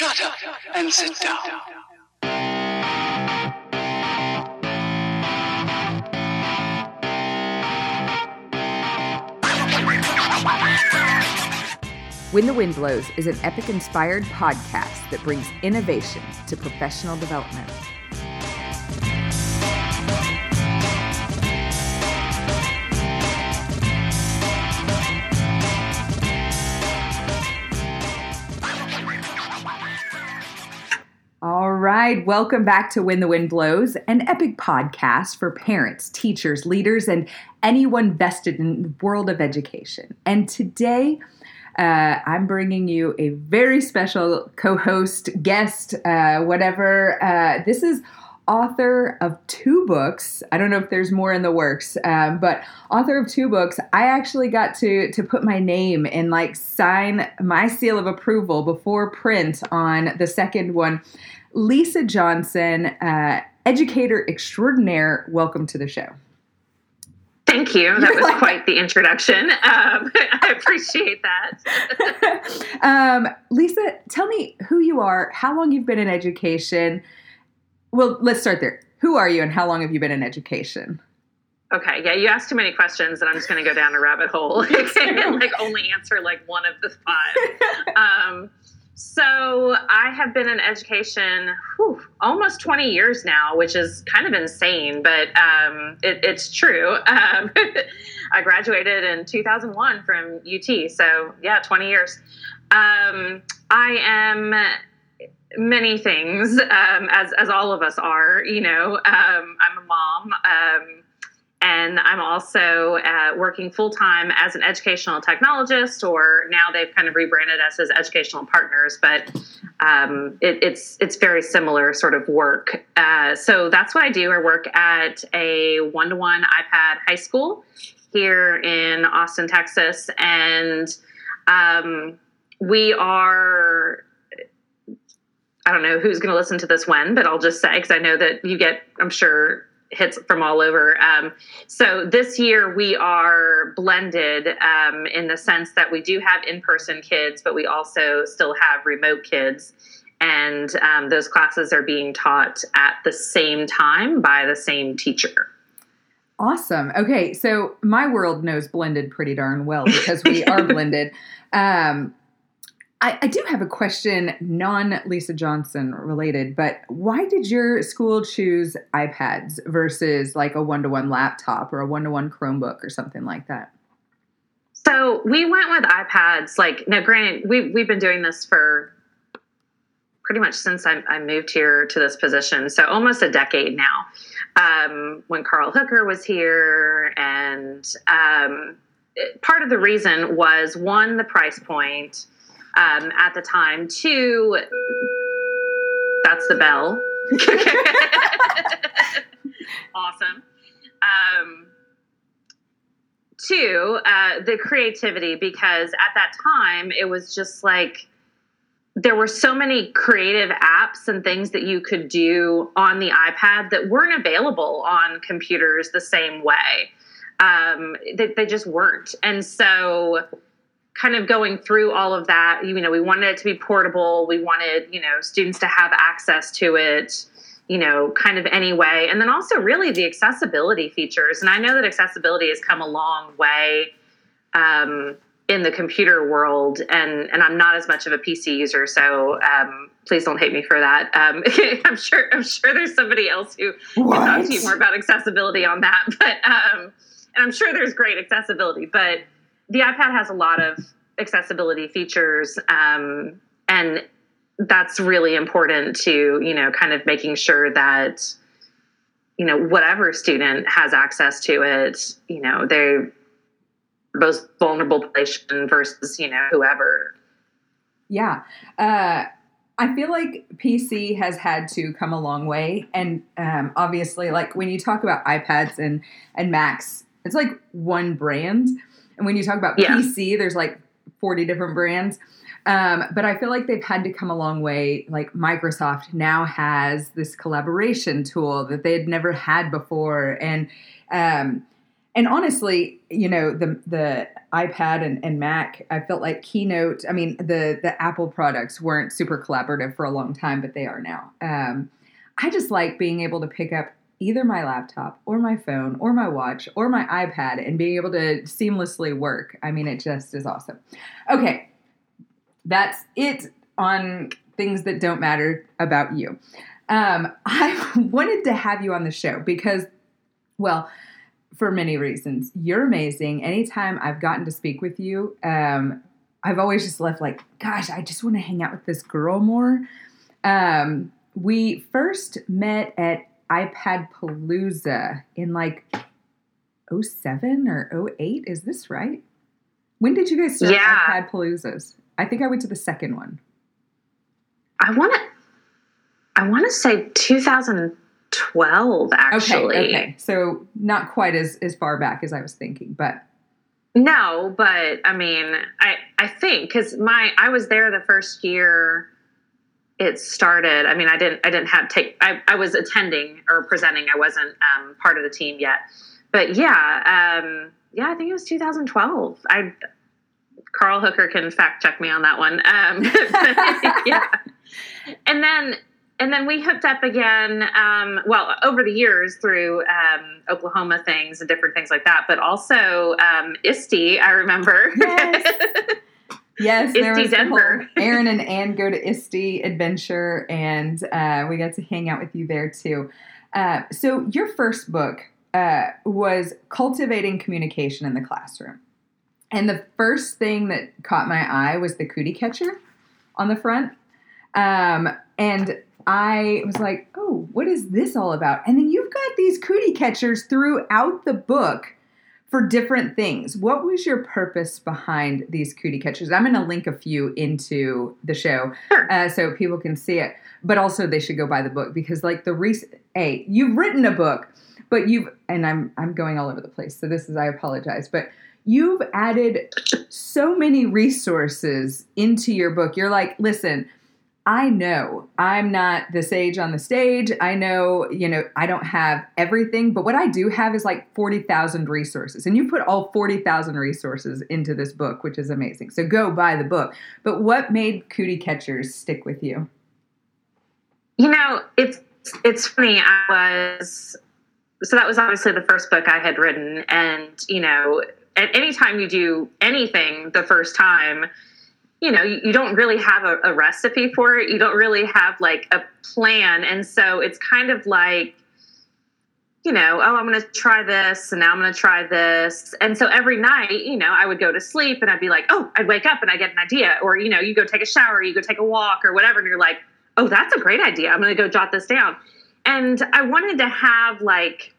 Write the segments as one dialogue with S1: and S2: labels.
S1: Shut up and sit down.
S2: When the Wind Blows is an epic inspired podcast that brings innovation to professional development. Welcome back to When the Wind Blows, an epic podcast for parents, teachers, leaders, and anyone vested in the world of education. And today, uh, I'm bringing you a very special co host, guest, uh, whatever. Uh, this is author of two books. I don't know if there's more in the works, um, but author of two books. I actually got to to put my name and like sign my seal of approval before print on the second one. Lisa Johnson, uh, educator extraordinaire. Welcome to the show.
S3: Thank you. That was quite the introduction. Um, I appreciate that.
S2: um, Lisa, tell me who you are, how long you've been in education. Well, let's start there. Who are you and how long have you been in education?
S3: Okay, yeah, you asked too many questions, and I'm just going to go down a rabbit hole and like only answer like one of the five. Um, so I have been in education whew, almost 20 years now, which is kind of insane, but um, it, it's true. Um, I graduated in 2001 from UT, so yeah, 20 years. Um, I am many things, um, as as all of us are. You know, um, I'm a mom. Um, and I'm also uh, working full time as an educational technologist, or now they've kind of rebranded us as educational partners, but um, it, it's it's very similar sort of work. Uh, so that's what I do. I work at a one to one iPad high school here in Austin, Texas, and um, we are. I don't know who's going to listen to this when, but I'll just say because I know that you get, I'm sure, hits from all over. Um, so this year we are blended um, in the sense that we do have in-person kids, but we also still have remote kids, and um, those classes are being taught at the same time by the same teacher.
S2: Awesome. Okay, so my world knows blended pretty darn well because we are blended. Um, I, I, do have a question, non Lisa Johnson related, but why did your school choose iPads versus like a one to one laptop or a one to one Chromebook or something like that?
S3: So we went with iPads. Like, now, granted, we, we've been doing this for pretty much since I, I moved here to this position. So almost a decade now. Um, when Carl Hooker was here, and um, part of the reason was one, the price point um, at the time. Two, that's the bell. awesome. Um, two, uh, the creativity, because at that time it was just like there were so many creative apps and things that you could do on the iPad that weren't available on computers the same way. Um, they, they just weren't. And so, kind of going through all of that, you know, we wanted it to be portable. We wanted, you know, students to have access to it, you know, kind of anyway. And then also really the accessibility features. And I know that accessibility has come a long way um, in the computer world. And, and I'm not as much of a PC user. So um, please don't hate me for that. Um, I'm sure, I'm sure there's somebody else who what? can talk to you more about accessibility on that. But, um, and I'm sure there's great accessibility, but the iPad has a lot of accessibility features, um, and that's really important to you know kind of making sure that you know whatever student has access to it, you know they're most vulnerable population versus you know whoever.
S2: Yeah. Uh, I feel like PC has had to come a long way, and um, obviously, like when you talk about iPads and and Macs, it's like one brand and when you talk about yeah. PC, there's like 40 different brands. Um, but I feel like they've had to come a long way. Like Microsoft now has this collaboration tool that they had never had before. And um, and honestly, you know, the the iPad and, and Mac, I felt like Keynote. I mean, the the Apple products weren't super collaborative for a long time, but they are now. Um, I just like being able to pick up either my laptop or my phone or my watch or my iPad and being able to seamlessly work. I mean, it just is awesome. Okay, that's it on things that don't matter about you. Um, I wanted to have you on the show because, well, for many reasons. You're amazing. Anytime I've gotten to speak with you, um, I've always just left like, gosh, I just want to hang out with this girl more. Um, we first met at iPad Palooza in like 07 or 08. Is this right? When did you guys start
S3: Yeah.
S2: iPad Paloozas? I think I went to the second one.
S3: I want to. I want to say 2012. Actually,
S2: Okay, okay. So not quite as, as far back as I was thinking, but
S3: No, but I mean, I I think because my I was there the first year it started. I mean, I didn't I didn't have take I, I was attending or presenting. I wasn't um, part of the team yet, but yeah, um, yeah, I think it was 2012. I Carl Hooker can fact check me on that one. Um, yeah, and then and then we hooked up again. Um, well, over the years through um, Oklahoma things and different things like that, but also um, ISTE. I remember.
S2: Yes. Yes, there was
S3: Denver.
S2: Aaron and Ann go to ISTE adventure, and uh, we got to hang out with you there too. Uh, so your first book uh, was cultivating communication in the classroom, and the first thing that caught my eye was the cootie catcher on the front, um, and I was like, "Oh, what is this all about?" And then you've got these cootie catchers throughout the book for different things. What was your purpose behind these cootie catchers? I'm going to link a few into the show
S3: Sure.
S2: uh, so people can see it. But also, they should go buy the book because, like the recent, hey, you've written a book, but you've and I'm I'm going all over the place. So this is I apologize, but you've added so many resources into your book. You're like, listen, I know I'm not the sage on the stage. I know, you know, I don't have everything, but what I do have is like 40,000 resources. And you put all 40,000 resources into this book, which is amazing. So go buy the book. But what made Cootie Catchers stick with you?
S3: You know, it's it's funny. I was so that was obviously the first book I had written, and you know, at any time you do anything the first time, you know, you, you don't really have a, a recipe for it. You don't really have like a plan, and so it's kind of like you know, oh, I'm going to try this, and now I'm going to try this. And so every night, you know, I would go to sleep and I'd be like, oh, I'd wake up and I get an idea. Or, you know, you go take a shower, you go take a walk or whatever, and you're like, oh, that's a great idea. I'm going to go jot this down. And I wanted to have like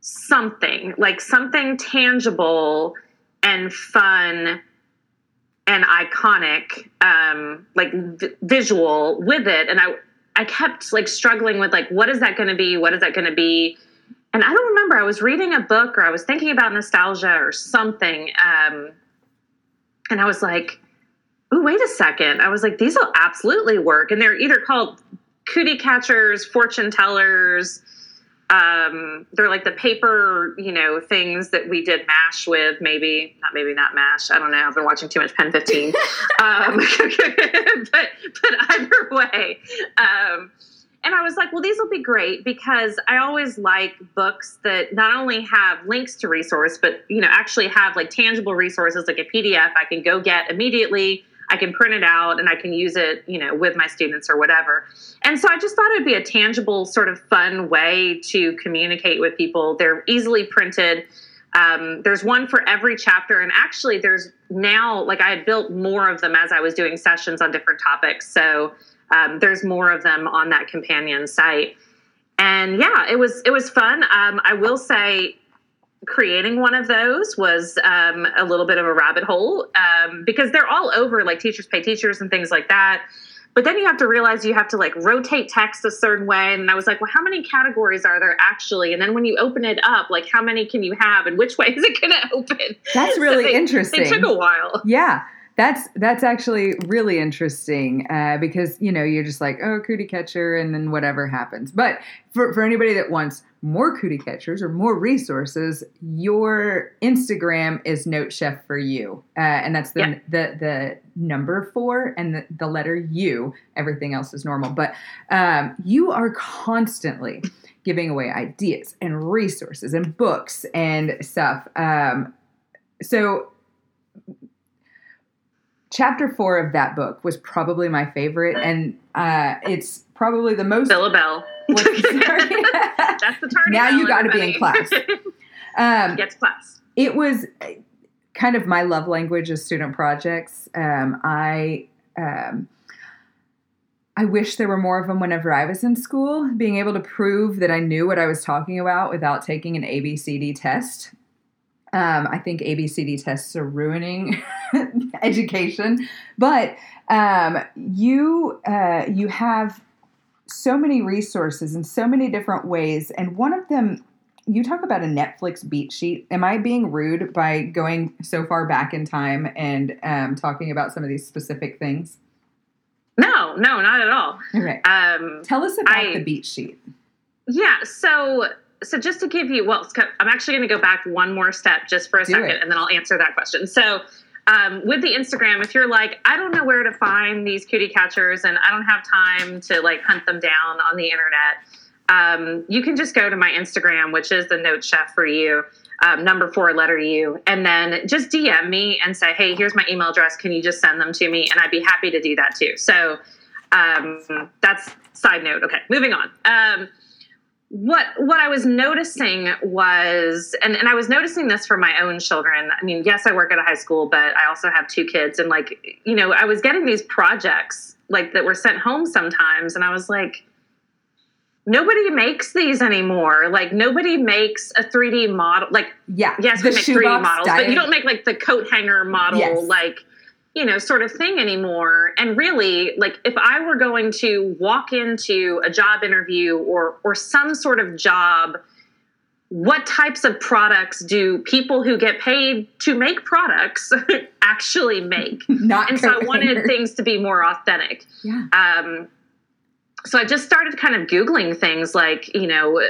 S3: something, like something tangible and fun and iconic, um, like v- visual with it. And I, I kept like struggling with like, what is that going to be? What is that going to be? And I don't remember. I was reading a book or I was thinking about nostalgia or something. Um, and I was like, oh, wait a second. I was like, these will absolutely work. And they're either called cootie catchers, fortune tellers. Um, they're like the paper, you know, things that we did mash with. Maybe not, maybe not mash. I don't know. I've been watching too much Pen 15. um, but but either way, um, and I was like, well, these will be great because I always like books that not only have links to resource, but you know, actually have like tangible resources like a PDF I can go get immediately. I can print it out and I can use it, you know, with my students or whatever. And so I just thought it'd be a tangible, sort of fun way to communicate with people. They're easily printed. Um, there's one for every chapter, and actually, there's now like I had built more of them as I was doing sessions on different topics. So um, there's more of them on that companion site. And yeah, it was it was fun. Um, I will say, creating one of those was um, a little bit of a rabbit hole um, because they're all over like teachers pay teachers and things like that. But then you have to realize you have to like rotate text a certain way. And I was like, well, how many categories are there actually? And then when you open it up, like how many can you have and which way is it going to open?
S2: That's
S3: So
S2: really
S3: they-
S2: interesting.
S3: it took a while.
S2: Yeah. That's that's actually really interesting uh, because you know you're just like oh cootie catcher and then whatever happens. But for for anybody that wants more cootie catchers or more resources, your Instagram is Note Chef for you, uh, and that's the,
S3: Yeah.
S2: the the number four and the, the letter U. Everything else is normal, but um, you are constantly giving away ideas and resources and books and stuff. Um, so chapter four of that book was probably my favorite and uh, it's probably the most
S3: Bill a bell.
S2: What's- sorry.
S3: That's the tardy
S2: Now you gotta be in
S3: everybody.
S2: um,
S3: Gets class.
S2: it was kind of my love language of student projects um, i um, I wish there were more of them whenever I was in school, being able to prove that I knew what I was talking about without taking an ABCD test. Um, I think ABCD tests are ruining education, but um, you uh, you have so many resources in so many different ways, and one of them you talk about a Netflix beat sheet. Am I being rude by going so far back in time and um, talking about some of these specific things?
S3: No, no, not at all.
S2: Okay,
S3: Um,
S2: tell us about
S3: I-
S2: the beat sheet.
S3: Yeah. So, so just to give you, well, I'm actually going to go back one more step just for a
S2: Do
S3: second,
S2: it.
S3: and then I'll answer that question. So, um, with the Instagram, if you're like, I don't know where to find these cootie catchers, and I don't have time to like hunt them down on the internet, um, you can just go to my Instagram, which is the Note Chef for you. Um, number four, letter U, and then just DM me and say, "Hey, here's my email address. Can you just send them to me?" And I'd be happy to do that too. So, um, that's side note. Okay, moving on. What what I was noticing was, and, and I was noticing this for my own children. I mean, yes, I work at a high school, but I also have two kids, and like, you know, I was getting these projects like that were sent home sometimes, and I was like, nobody makes these anymore. Like, nobody makes a 3D model. Like,
S2: Yeah,
S3: yes, we make 3D
S2: shoebox
S3: models, but you don't make like the coat hanger model,
S2: Yes.
S3: like, you know, sort of thing anymore. And really, like, if I were going to walk into a job interview or or some sort of job, what types of products do people who get paid to make products actually make?
S2: Not
S3: And so I wanted things to be more authentic
S2: Yeah,
S3: um, so I just started kind of Googling things like, you know,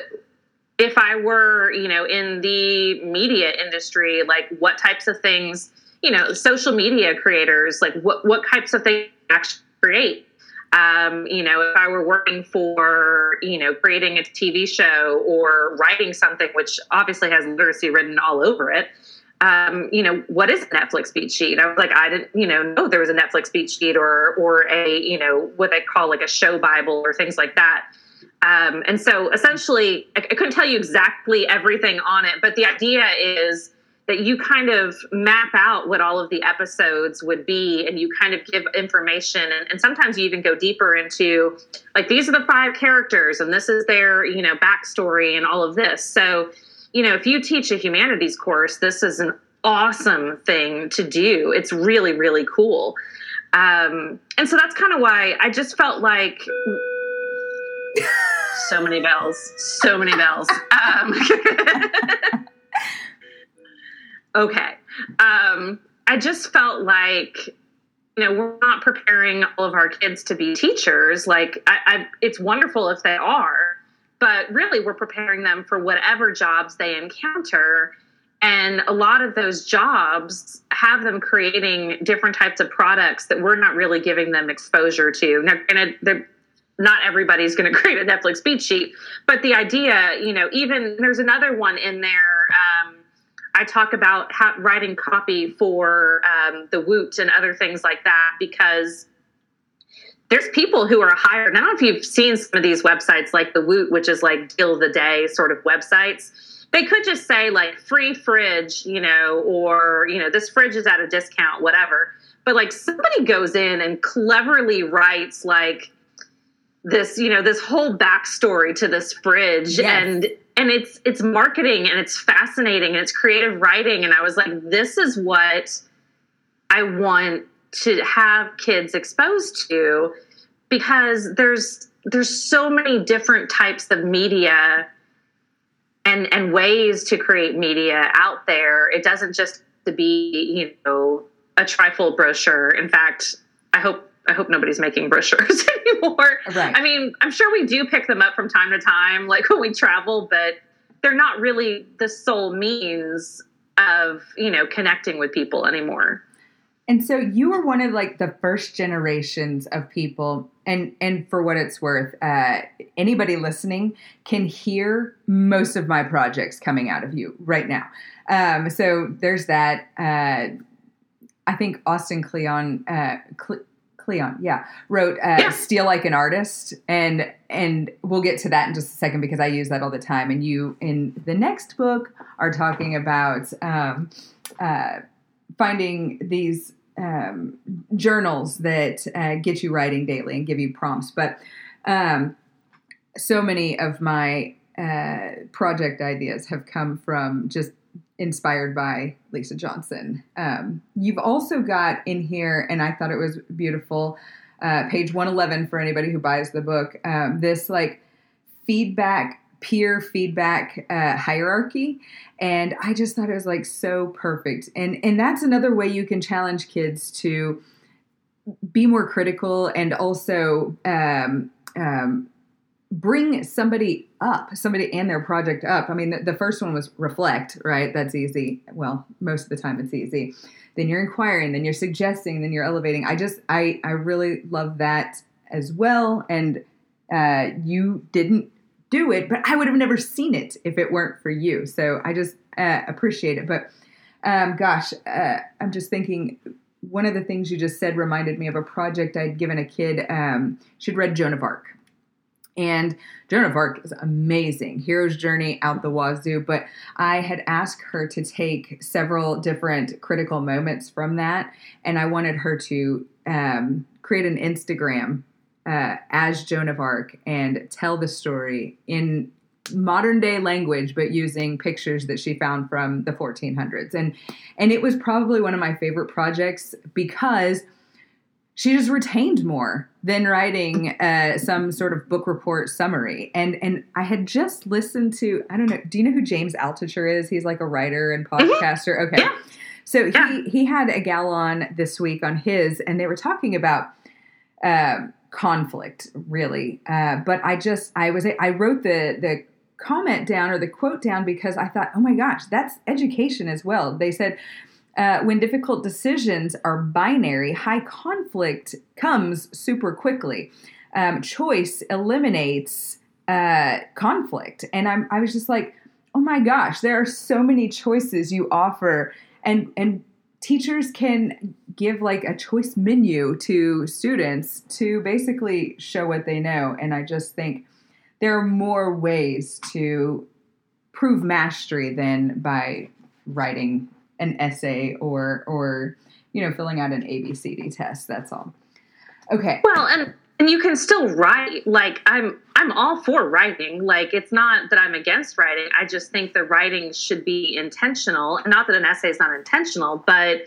S3: if I were, you know, in the media industry, like what types of things, you know, social media creators, like what, what types of things actually create. Um, you know, if I were working for, you know, creating a TV show or writing something, which obviously has literacy written all over it, um, you know, what is a Netflix beat sheet? I was like, I didn't, you know, know there was a Netflix beat sheet or or a, you know, what they call like a show Bible or things like that. Um, and so essentially, I, I couldn't tell you exactly everything on it, but the idea is that you kind of map out what all of the episodes would be and you kind of give information and, and sometimes you even go deeper into like these are the five characters and this is their you know backstory and all of this. So you know if you teach a humanities course this is an awesome thing to do. It's really really cool. Um, and so that's kind of why i just felt like so many bells. So many bells. Um, okay. Um, i just felt like you know we're not preparing all of our kids to be teachers. Like I, I, it's wonderful if they are but really we're preparing them for whatever jobs they encounter. And a lot of those jobs have them creating different types of products that we're not really giving them exposure to. Now granted not everybody's going to create a netflix beat sheet but the idea you know even there's another one in there um, I talk about how, writing copy for um, the Woot and other things like that because there's people who are hired. I don't know if you've seen some of these websites like the Woot, which is like deal of the day sort of websites. They could just say like free fridge, you know, or, you know, this fridge is at a discount, whatever. But like somebody goes in and cleverly writes like, this you know this whole backstory to this fridge
S2: Yes.
S3: and and it's it's marketing and it's fascinating and it's creative writing and i was like this is what i want to have kids exposed to because there's there's so many different types of media and and ways to create media out there it doesn't just to be you know a trifold brochure. In fact, I hope I hope nobody's making brochures anymore.
S2: Right.
S3: I mean, I'm sure we do pick them up from time to time, like when we travel, but they're not really the sole means of you know connecting with people anymore.
S2: And so you were one of like the first generations of people, and and for what it's worth, uh, anybody listening can hear most of my projects coming out of you right now. Um, so there's that. Uh, I think Austin Kleon, uh, Cle- Kleon, yeah, wrote uh,
S3: Yeah.
S2: "Steal Like an Artist," and and we'll get to that in just a second because I use that all the time. And you in the next book are talking about um, uh, finding these um, journals that uh, get you writing daily and give you prompts. But um, so many of my uh, project ideas have come from just inspired by Lisa Johnson. Um, you've also got in here, and I thought it was beautiful, uh, page 111 for anybody who buys the book, um, this like feedback, peer feedback uh, hierarchy. And I just thought it was like so perfect. And, and that's another way you can challenge kids to be more critical and also um, um, bring somebody up, somebody and their project up. I mean, the, the first one was reflect, right? That's easy. Well, most of the time it's easy. Then you're inquiring, then you're suggesting, then you're elevating. I just, I, I really love that as well. And uh, you didn't do it, but I would have never seen it if it weren't for you. So I just uh, appreciate it. But um, gosh, uh, I'm just thinking. One of the things you just said reminded me of a project I'd given a kid. Um, she'd read Joan of Arc, and Joan of Arc is amazing. Hero's Journey out the wazoo. But I had asked her to take several different critical moments from that, and I wanted her to um, create an Instagram uh, as Joan of Arc and tell the story in modern day language but using pictures that she found from the 1400s and and it was probably one of my favorite projects because she just retained more than writing uh, some sort of book report summary. And and I had just listened to I don't know. Do you know who James Altucher is? He's like a writer and podcaster. Okay,
S3: Yeah.
S2: so
S3: Yeah.
S2: he he had a gal on this week on his, and they were talking about. Um, conflict really uh, but i just i was i wrote the the comment down or the quote down because i thought oh my gosh that's education as well they said uh, when difficult decisions are binary, high conflict comes super quickly. Um, choice eliminates uh, conflict. And I'm, I was just like, oh my gosh, there are so many choices you offer. And, and teachers can give like a choice menu to students to basically show what they know. And I just think there are more ways to prove mastery than by writing an essay or or you know filling out an ABCD test. That's all. Okay.
S3: Well, and and you can still write. Like I'm I'm all for writing. Like it's not that I'm against writing. I just think the writing should be intentional. Not that an essay is not intentional, but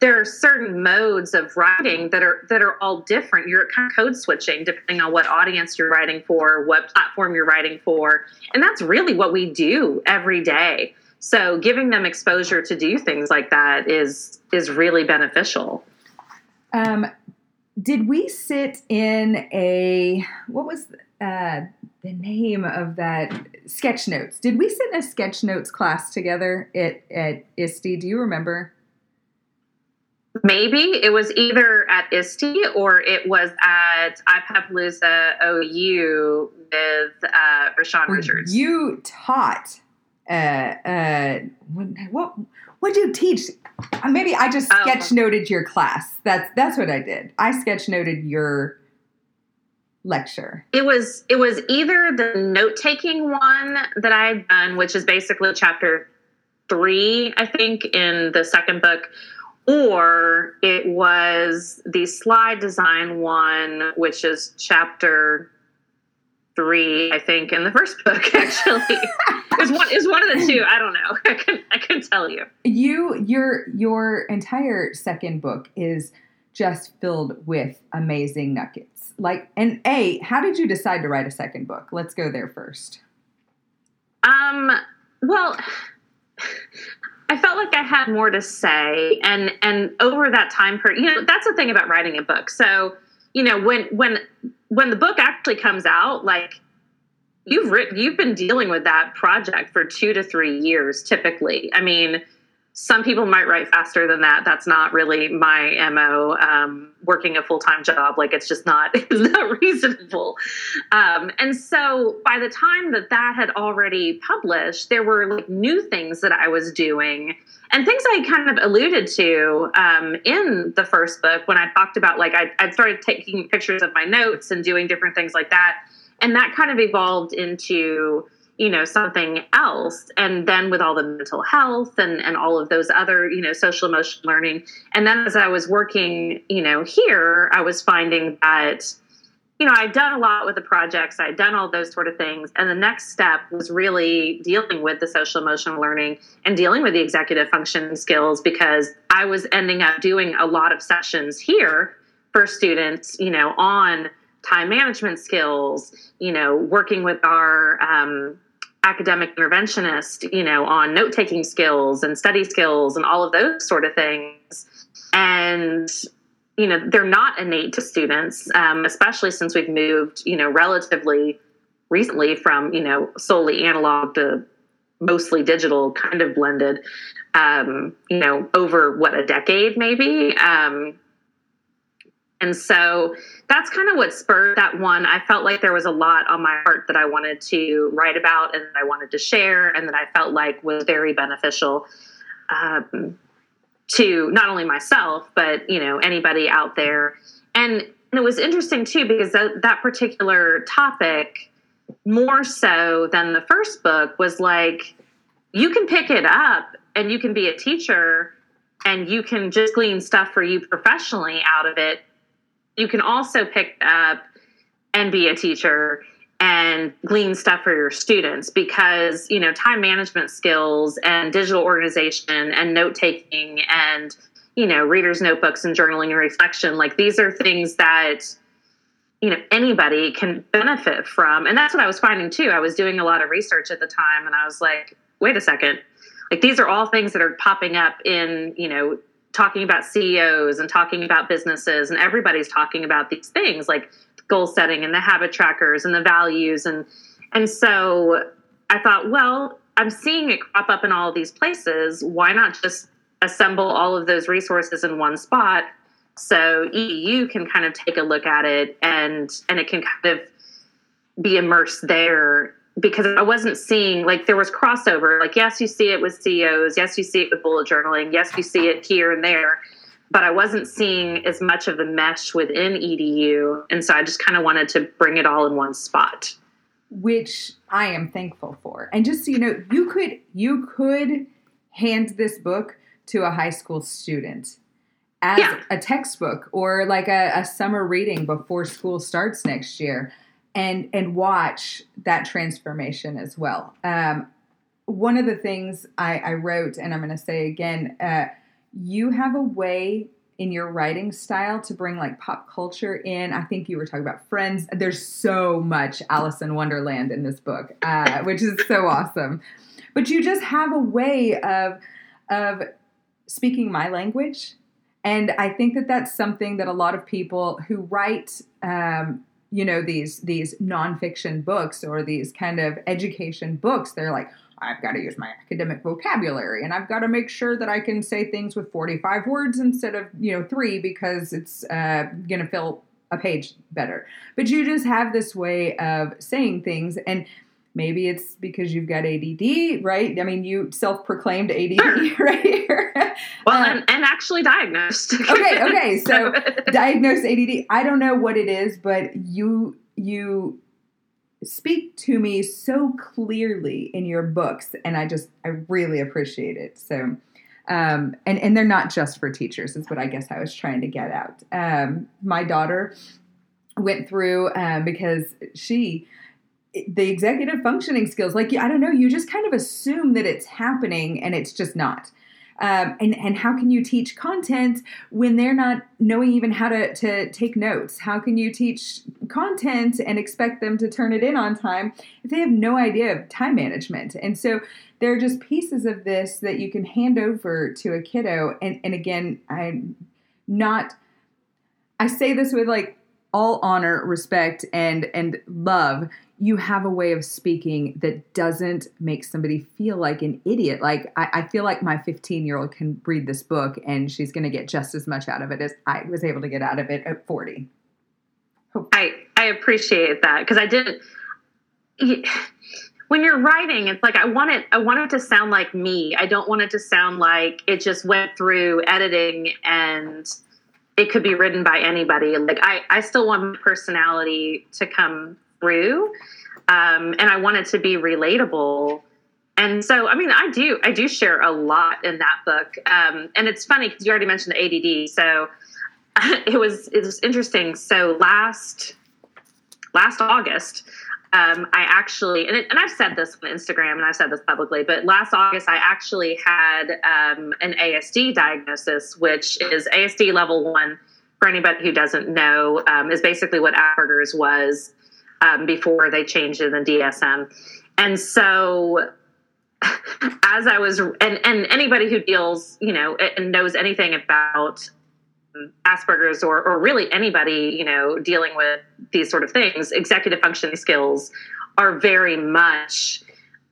S3: there are certain modes of writing that are that are all different. You're kind of code switching depending on what audience you're writing for, what platform you're writing for, and that's really what we do every day. So giving them exposure to do things like that is is really beneficial.
S2: Um, did we sit in a what was uh, the name of that sketch notes? Did we sit in a sketch notes class together at at ISTE? Do you remember?
S3: Maybe it was either at ISTE or it was at iPadpalooza OU with uh, Rashawn Richards.
S2: You taught. Uh, uh, what what did you teach? Uh, maybe I just
S3: Oh.
S2: sketch noted your class. That's that's what I did. I sketch noted your lecture.
S3: it was it was either the note taking one that I had done, which is basically chapter three, I think, in the second book, or it was the slide design one, which is chapter three, I think, in the first book. Actually, is one is one of the two. I don't know. I can I can tell you.
S2: You your your entire second book is just filled with amazing nuggets. Like and A, how did you decide to write a second book? Let's go there first.
S3: Um, well, I felt like I had more to say, and and over that time period, you know, that's the thing about writing a book. So, you know, when when when the book actually comes out, like you've written, you've been dealing with that project for two to three years, typically. I mean, some people might write faster than that. That's not really my mo. Um, working a full time job, like it's just not it's not reasonable. Um, and so by the time that that had already published, there were like new things that I was doing and things I kind of alluded to um, in the first book when I talked about like I, I started taking pictures of my notes and doing different things like that, and that kind of evolved into you know something else. And then with all the mental health and and all of those other you know social emotional learning. And then as i was working you know here i was finding that you know i'd done a lot with the projects i'd done all those sort of things. And the next step was really dealing with the social emotional learning and dealing with the executive function skills because i was ending up doing a lot of sessions here for students you know on time management skills you know working with our um, academic interventionist, you know, on note taking skills and study skills and all of those sort of things. And, you know, they're not innate to students, um, especially since we've moved, you know, relatively recently from, you know, solely analog to mostly digital, kind of blended, um, you know, over what, a decade maybe. Um, and so that's kind of what spurred that one. I felt like there was a lot on my heart that I wanted to write about and that I wanted to share and that I felt like was very beneficial um, to not only myself, but, you know, anybody out there. And, and it was interesting too, because that, that particular topic, more so than the first book, was like, you can pick it up and you can be a teacher and you can just glean stuff for you professionally out of it you can also pick up and be a teacher and glean stuff for your students because you know time management skills and digital organization and note taking and you know readers notebooks and journaling and reflection like these are things that you know anybody can benefit from. And that's what i was finding too. I was doing a lot of research at the time and i was like wait a second. Like these are all things that are popping up in you know talking about CEOs and talking about businesses, and everybody's talking about these things like goal setting and the habit trackers and the values and and so I thought, well, I'm seeing it crop up in all of these places. Why not just assemble all of those resources in one spot so EDU can kind of take a look at it and and it can kind of be immersed there because I wasn't seeing like there was crossover. Like, yes, you see it with CEOs. Yes, you see it with bullet journaling. Yes, you see it here and there. But I wasn't seeing as much of the mesh within EDU. And so I just kind of wanted to bring it all in one spot.
S2: Which I am thankful for. And just so you know, you could you could hand this book to a high school student as yeah. a textbook or like a, a summer reading before school starts next year and and watch that transformation as well. Um, one of the things I, I wrote, and I'm going to say again, uh, you have a way in your writing style to bring like pop culture in. I think you were talking about Friends. There's so much Alice in Wonderland in this book, uh, which is so awesome. But you just have a way of of speaking my language, and I think that that's something that a lot of people who write um, you know these these nonfiction books or these kind of education books they're like i've got to use my academic vocabulary and i've got to make sure that i can say things with 45 words instead of you know three because it's uh, going to fill a page better. But you just have this way of saying things and maybe it's because you've got ADD, right? I mean, you self-proclaimed ADD, right here.
S3: Well, uh, and, and, actually diagnosed.
S2: okay, okay. So diagnosed ADD. I don't know what it is, but you you speak to me so clearly in your books, and I just I really appreciate it. So. Um, and and they're not just for teachers. Is what I guess I was trying to get out. Um, my daughter went through um, because she the executive functioning skills like i don't know you just kind of assume that it's happening and it's just not um, and and how can you teach content when they're not knowing even how to to take notes? How can you teach content and expect them to turn it in on time if they have no idea of time management? And so there are just pieces of this that you can hand over to a kiddo. And and again, I'm not. I say this with like all honor, respect, and and love you have a way of speaking that doesn't make somebody feel like an idiot. Like I, I feel like my 15 year old can read this book and she's going to get just as much out of it as I was able to get out of it at 40.
S3: I I appreciate that because I didn't. When you're writing, it's like I want it. I want it to sound like me. I don't want it to sound like it just went through editing and it could be written by anybody. Like I, I still want my personality to come through um, and i want it to be relatable. And so i mean i do i do share a lot in that book. Um, and it's funny because you already mentioned the add so it was it was interesting. So last last august um, I actually, and, it, and, I've said this on Instagram and I've said this publicly, but last August I actually had um, an ASD diagnosis, which is ASD level one. For anybody who doesn't know, um, is basically what Asperger's was um, before they changed it in the DSM. And so as I was, and, and anybody who deals, you know, and knows anything about Asperger's or, or really anybody, you know, dealing with these sort of things, executive functioning skills are very much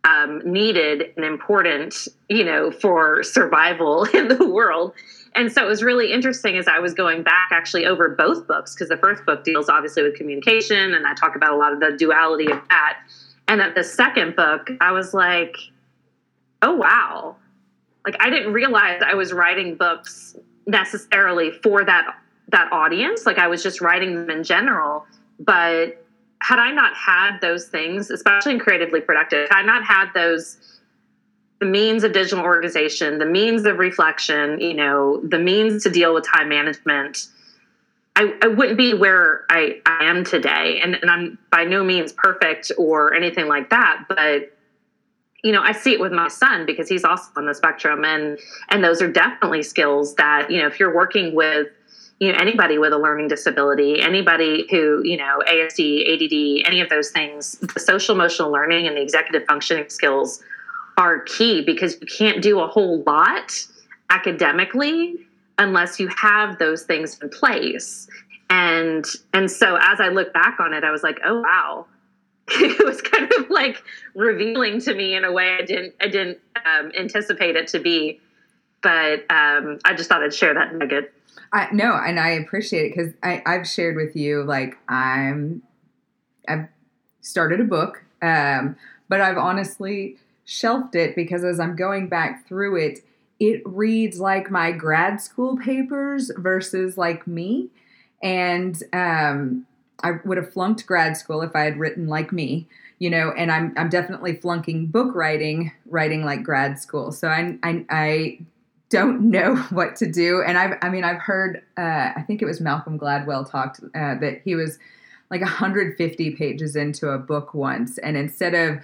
S3: um, needed and important, you know, for survival in the world. And so it was really interesting as I was going back actually over both books, because the first book deals obviously with communication, and I talk about a lot of the duality of that. And at the second book, I was like, oh, wow. Like I didn't realize I was writing books necessarily for that that audience. Like I was just writing them in general. But had I not had those things, especially in creatively productive, had I not had those the means of digital organization, the means of reflection, you know, the means to deal with time management, I, I wouldn't be where I, I am today. And, and I'm by no means perfect or anything like that, but you know, I see it with my son because he's also on the spectrum and and those are definitely skills that, you know, if you're working with you know anybody with a learning disability anybody who you know asd add any of those things the social emotional learning and the executive functioning skills are key because you can't do a whole lot academically unless you have those things in place. And and so as i look back on it i was like oh wow it was kind of like revealing to me in a way i didn't i didn't um, anticipate it to be but um, i just thought i'd share that nugget
S2: I, no and i appreciate it because i've shared with you like i'm i've started a book um, but i've honestly shelved it because as I'm going back through it, it reads like my grad school papers versus like me. And um, I would have flunked grad school if I had written like me, you know, and I'm, I'm definitely flunking book writing, writing like grad school. So I, I, I don't know what to do. And I've, I mean, I've heard, uh, I think it was Malcolm Gladwell talked uh, that he was like 150 pages into a book once. And instead of,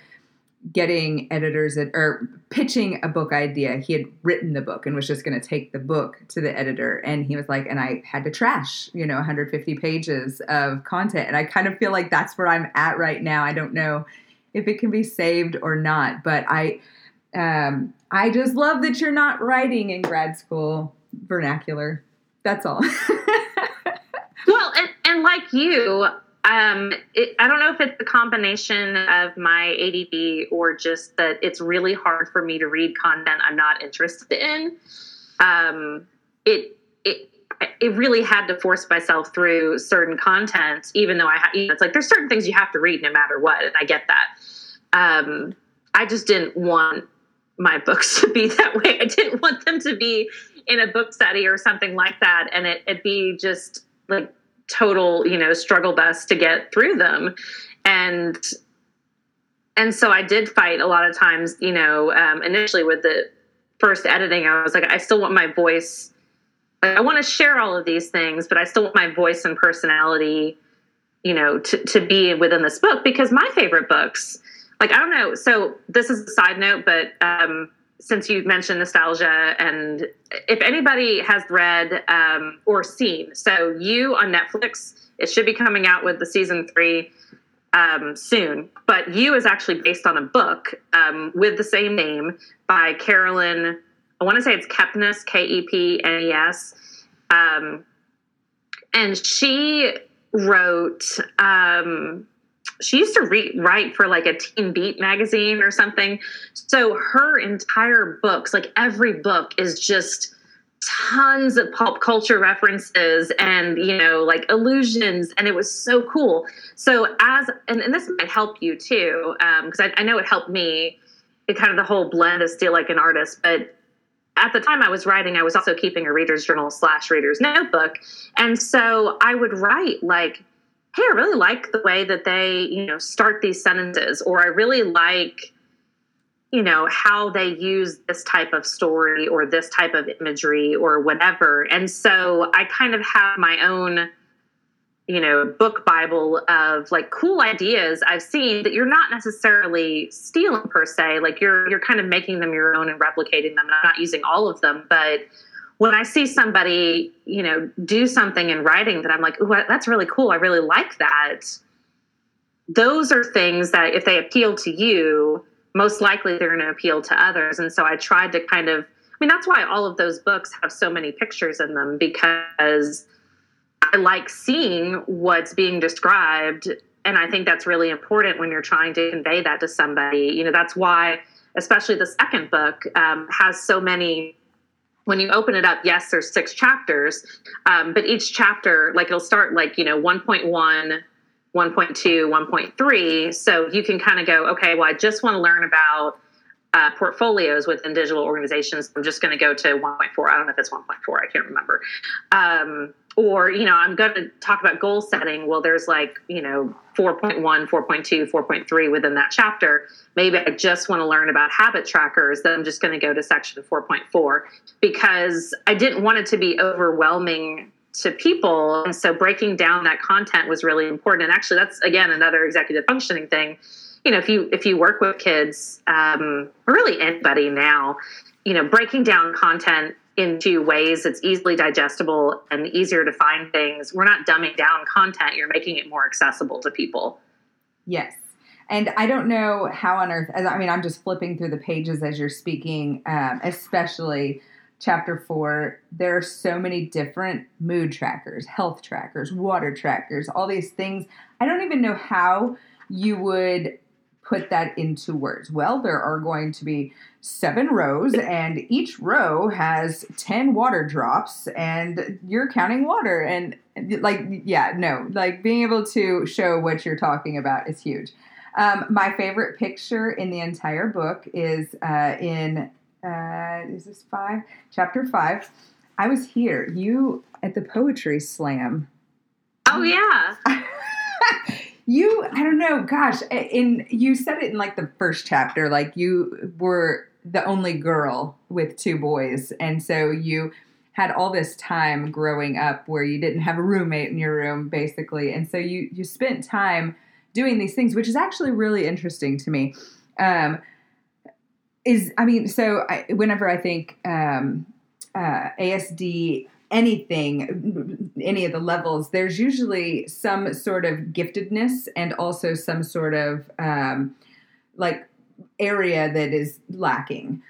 S2: getting editors at, or pitching a book idea. He had written the book and was just going to take the book to the editor. And he was like, and I had to trash, you know, 150 pages of content. And I kind of feel like that's where I'm at right now. I don't know if it can be saved or not, but I, um, I just love that you're not writing in grad school vernacular. That's all.
S3: well, and, and like you, um, it, I don't know if it's a combination of my ADD or just that it's really hard for me to read content I'm not interested in. Um, it it it really had to force myself through certain content, even though I ha- you know, it's like there's certain things you have to read no matter what, and I get that. Um, I just didn't want my books to be that way. I didn't want them to be in a book study or something like that, and it, it be just like total you know struggle bus to get through them. And and so i did fight a lot of times you know um, initially with the first editing i was like i still want my voice i want to share all of these things but i still want my voice and personality you know to, to be within this book because my favorite books like i don't know so this is a side note but um, since you mentioned nostalgia, and if anybody has read um, or seen, so you on Netflix, it should be coming out with the season three um, soon. But you is actually based on a book um, with the same name by Caroline. I want to say it's Kepnes, K E P N E S. Um, and she wrote um, she used to re- write for like a teen beat magazine or something so her entire books like every book is just tons of pop culture references and you know like illusions and it was so cool so as and, and this might help you too because um, I, I know it helped me it kind of the whole blend of Steal Like an Artist but at the time I was writing, I was also keeping a reader's journal slash reader's notebook. And so I would write like, hey, I really like the way that they, you know, start these sentences, or I really like, you know, how they use this type of story or this type of imagery or whatever. And so I kind of have my own you know book bible of like cool ideas i've seen that you're not necessarily stealing per se like you're you're kind of making them your own and replicating them and i'm not using all of them but when i see somebody you know do something in writing that i'm like ooh that's really cool i really like that those are things that if they appeal to you most likely they're going to appeal to others and so i tried to kind of i mean that's why all of those books have so many pictures in them because I like seeing what's being described. And I think that's really important when you're trying to convey that to somebody. You know, that's why, especially the second book, um, has so many. When you open it up, yes, there's six chapters, um, but each chapter, like it'll start like, you know, 1.1, 1.2, 1.3. So you can kind of go, okay, well, I just want to learn about uh, portfolios within digital organizations. I'm just going to go to 1.4. I don't know if it's 1.4. I can't remember. Um, or you know i'm going to talk about goal setting. Well there's like you know 4.1 4.2 4.3 within that chapter. Maybe i just want to learn about habit trackers then i'm just going to go to section 4.4 because i didn't want it to be overwhelming to people. And so breaking down that content was really important. And actually that's again another executive functioning thing. You know if you if you work with kids um, really anybody now you know breaking down content into ways that's easily digestible and easier to find things. We're not dumbing down content, you're making it more accessible to people.
S2: Yes. And I don't know how on earth, I mean, I'm just flipping through the pages as you're speaking, um, especially chapter four. There are so many different mood trackers, health trackers, water trackers, all these things. I don't even know how you would put that into words? Well, there are going to be seven rows, and each row has 10 water drops, and you're counting water. And, like, yeah, no, like being able to show what you're talking about is huge. Um, my favorite picture in the entire book is uh, in, uh, is this five? Chapter five. I was here. You at the poetry slam.
S3: Oh, yeah.
S2: you i don't know gosh in you said it in like the first chapter like you were the only girl with two boys and so you had all this time growing up where you didn't have a roommate in your room basically and so you you spent time doing these things which is actually really interesting to me. Um is i mean so I, whenever i think um uh, asd anything, any of the levels, there's usually some sort of giftedness and also some sort of um, like area that is lacking.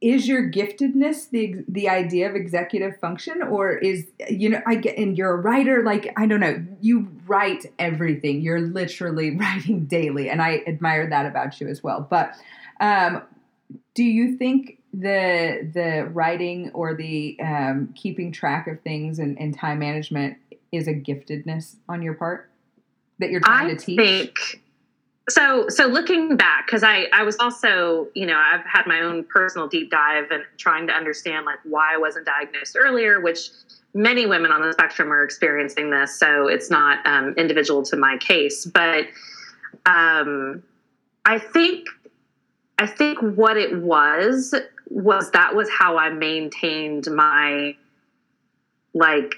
S2: Is your giftedness the the idea of executive function, or is you know I get and you're a writer like I don't know you write everything you're literally writing daily, and I admire that about you as well. But um, do you think the the writing or the um, keeping track of things and, and, time management is a giftedness on your part that you're trying
S3: I
S2: to teach?
S3: Think, so so looking back because I, I was also you know i've had my own personal deep dive and trying to understand like why i wasn't diagnosed earlier which many women on the spectrum are experiencing this so it's not um, individual to my case but um, i think i think what it was was that was how I maintained my like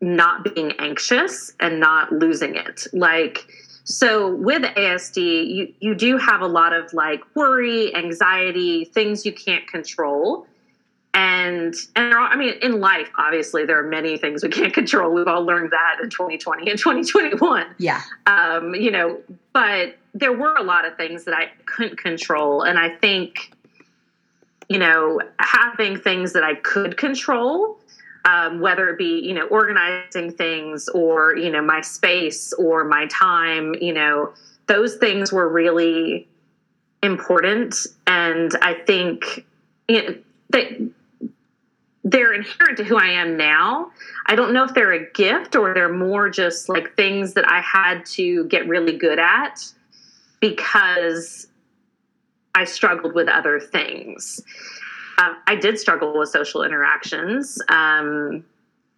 S3: not being anxious and not losing it. Like So with ASD, you you do have a lot of like worry, anxiety, things you can't control. And and are, I mean in life obviously there are many things we can't control. We've all learned that in 2020 and 2021.
S2: Yeah.
S3: Um, you know, but there were a lot of things that I couldn't control and I think you know, having things that I could control um, whether it be you know organizing things or you know my space or my time you know those things were really important. And i think you know, they they're inherent to who i am now. I don't know if they're a gift or they're more just like things that i had to get really good at because i struggled with other things uh, I did struggle with social interactions. Um,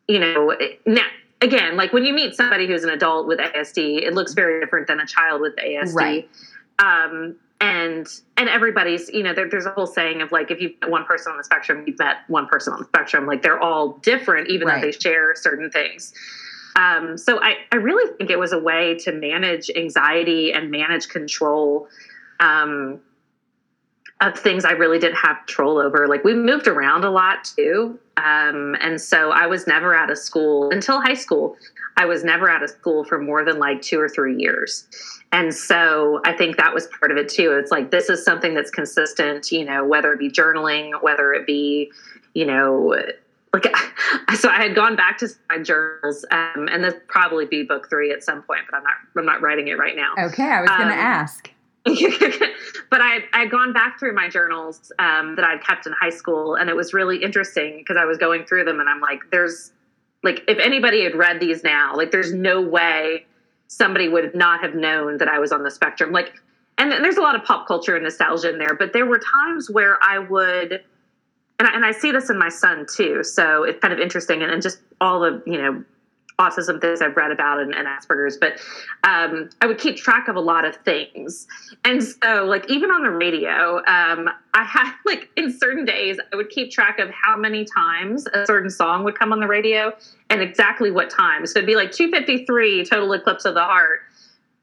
S3: you know, now, again, like when you meet somebody who's an adult with ASD, it looks very different than a child with ASD.
S2: Right.
S3: Um, and and everybody's you know there, there's a whole saying of like if you've met one person on the spectrum you've met one person on the spectrum like they're all different even
S2: Right.
S3: though they share certain things um, so I, I really think it was a way to manage anxiety and manage control um, of things I really didn't have control over. Like we moved around a lot too. Um, and so I was never out of school until high school. I was never out of school for more than like two or three years. And so I think that was part of it too. It's like this is something that's consistent, you know, whether it be journaling, whether it be, you know, like so I had gone back to my journals, um, and this probably be book three at some point, but I'm not I'm not writing it right now
S2: Okay, I was going to
S3: Um,
S2: ask.
S3: but I had gone back through my journals um, that I'd kept in high school, and it was really interesting because I was going through them, and I'm like, there's like if anybody had read these now, like there's no way somebody would not have known that I was on the spectrum. Like, and there's a lot of pop culture and nostalgia in there, but there were times where I would. And I, and I see this in my son too, so it's kind of interesting, and, and just all the you know autism things I've read about and, and Asperger's, but um, I would keep track of a lot of things. And so, like, even on the radio, um, I had, like, in certain days, I would keep track of how many times a certain song would come on the radio and exactly what time. So it'd be like 253, Total Eclipse of the Heart.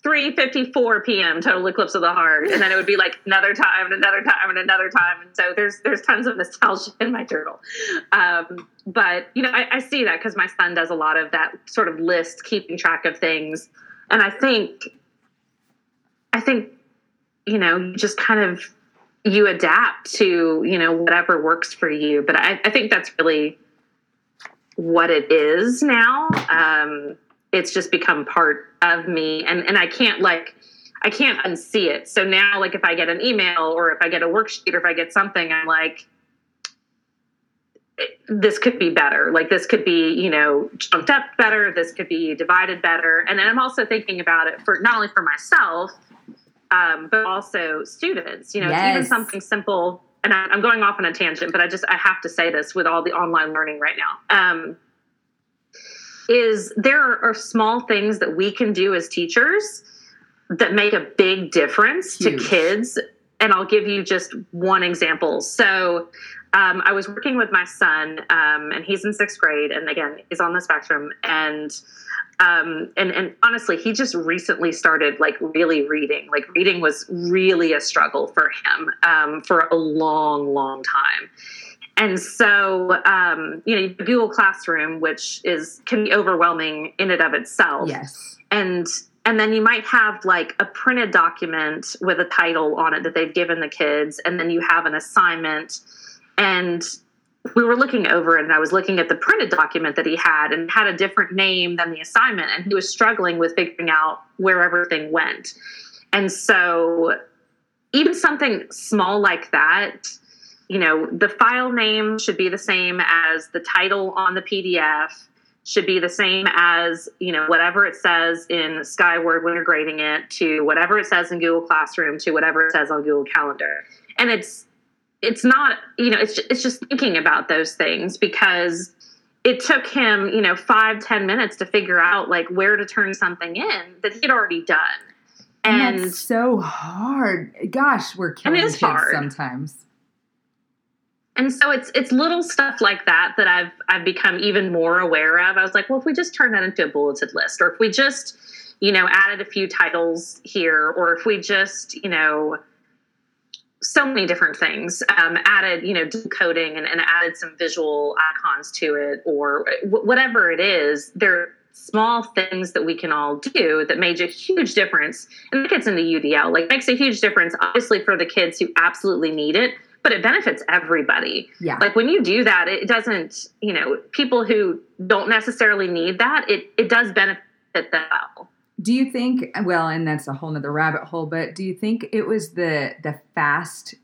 S3: 3:54 p.m. Total Eclipse of the Heart, and then it would be like another time and another time and another time, and so there's there's tons of nostalgia in my journal. Um, but you know, I, I see that because my son does a lot of that sort of list, keeping track of things, and I think, I think, you know, just kind of you adapt to you know whatever works for you. But I, I think that's really what it is now. Um, it's just become part of me, and and I can't like. I can't unsee it. So now, like, if I get an email or if I get a worksheet or if I get something, I'm like, this could be better. Like this could be, you know, chunked up better. This could be divided better. And then I'm also thinking about it for not only for myself, um, but also students. You know, it's even something simple. And I'm going off on a tangent, but I just I have to say this with all the online learning right now. Um, is there are, small things that we can do as teachers that make a big difference
S2: Huge.
S3: to kids. And I'll give you just one example. So um, I was working with my son, um, and he's in sixth grade, and again, he's on the spectrum, and um, and and honestly, he just recently started like really reading. Like reading was really a struggle for him um, for a long, long time. And so, um, you know, Google Classroom, which is can be overwhelming in and of itself.
S2: Yes.
S3: and and then you might have like a printed document with a title on it that they've given the kids and then you have an assignment. And we were looking over it and i was looking at the printed document that he had and had a different name than the assignment and he was struggling with figuring out where everything went. And so even something small like that you know the file name should be the same as the title on the pdf should be the same as you know whatever it says in skyward when you're grading it to whatever it says in google classroom to whatever it says on google calendar and it's it's not you know it's just, it's just thinking about those things because it took him you know five ten minutes to figure out like where to turn something in that he'd already done
S2: And,
S3: and,
S2: that's so hard. Gosh, we're killing kids
S3: hard.
S2: sometimes.
S3: And so it's it's little stuff like that that I've I've become even more aware of. I was like, well, if we just turn that into a bulleted list, or if we just, you know, added a few titles here, or if we just, you know, so many different things um, added you know decoding and, and, added some visual icons to it or w- whatever it is there are small things that we can all do that made a huge difference and that gets into udl like makes a huge difference obviously for the kids who absolutely need it but it benefits everybody.
S2: Yeah.
S3: Like when you do that it doesn't you know people who don't necessarily need that it it does benefit them well
S2: do you think well and that's a whole nother rabbit hole but do you think it was the the fast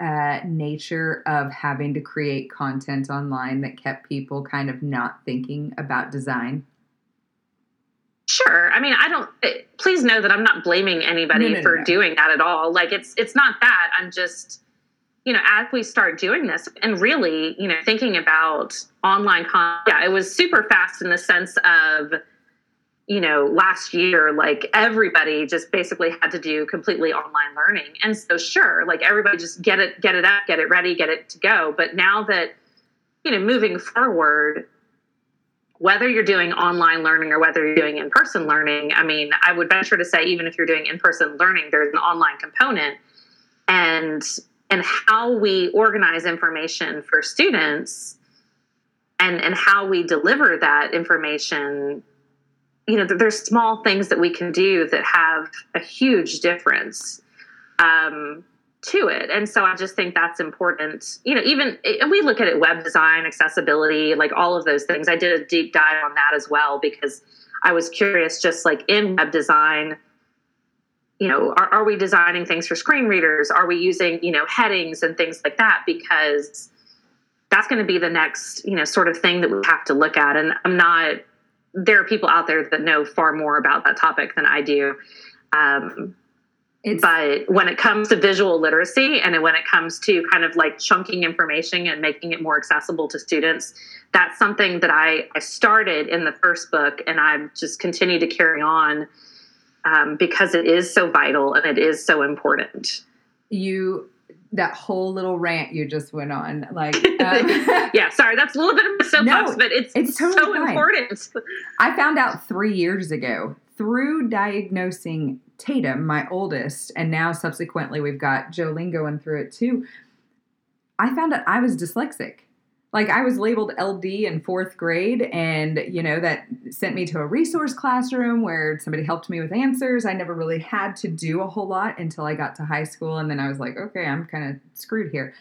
S2: uh, nature of having to create content online that kept people kind of not thinking about design?
S3: Sure. I mean i don't eh, please know that i'm not blaming anybody no, no, for no, doing that at all. Like it's it's not that. I'm just you know as we start doing this and really you know thinking about online yeah it was super fast in the sense of you know, last year, like everybody just basically had to do completely online learning. And so, sure, like everybody just get it, get it up, get it ready, get it to go. But now that, you know, moving forward, whether you're doing online learning or whether you're doing in person learning, I mean, I would venture to say, even if you're doing in person learning, there's an online component. And and how we organize information for students and and how we deliver that information you know, there's small things that we can do that have a huge difference um, to it. And so I just think that's important. You know, even, and we look at it web design, accessibility, like all of those things. I did a deep dive on that as well because I was curious, just like in web design, you know, are, are we designing things for screen readers? Are we using, you know, headings and things like that? Because that's going to be the next, you know, sort of thing that we have to look at. And I'm not, there are people out there that know far more about that topic than I do. Um, but when it comes to visual literacy and when it comes to kind of like chunking information and making it more accessible to students, that's something that I, I started in the first book and I've just continued to carry on um, because it is so vital and it is so important.
S2: You that whole little rant you just went on. Like, um,
S3: yeah, sorry, that's a little bit of a soapbox, no, but it's, it's totally so fine. important.
S2: I found out three years ago through diagnosing Tatum, my oldest, and now subsequently we've got Jolene going through it too. I found out I was dyslexic like I was labeled LD in fourth grade, and you know, that sent me to a resource classroom where somebody helped me with answers. I never really had to do a whole lot until I got to high school, and then I was like, okay, I'm kind of screwed here.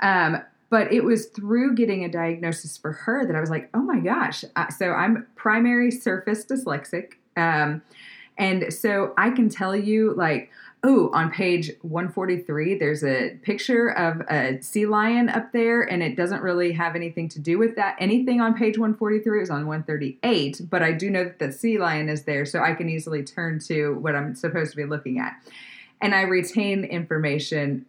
S2: Um, but it was through getting a diagnosis for her that I was like, oh my gosh. Uh, so I'm primary surface dyslexic. Um, and so I can tell you, like, oh, on page 143, there's a picture of a sea lion up there, and it doesn't really have anything to do with that. Anything on page 143 is on 138, but I do know that the sea lion is there, so I can easily turn to what I'm supposed to be looking at. And I retain information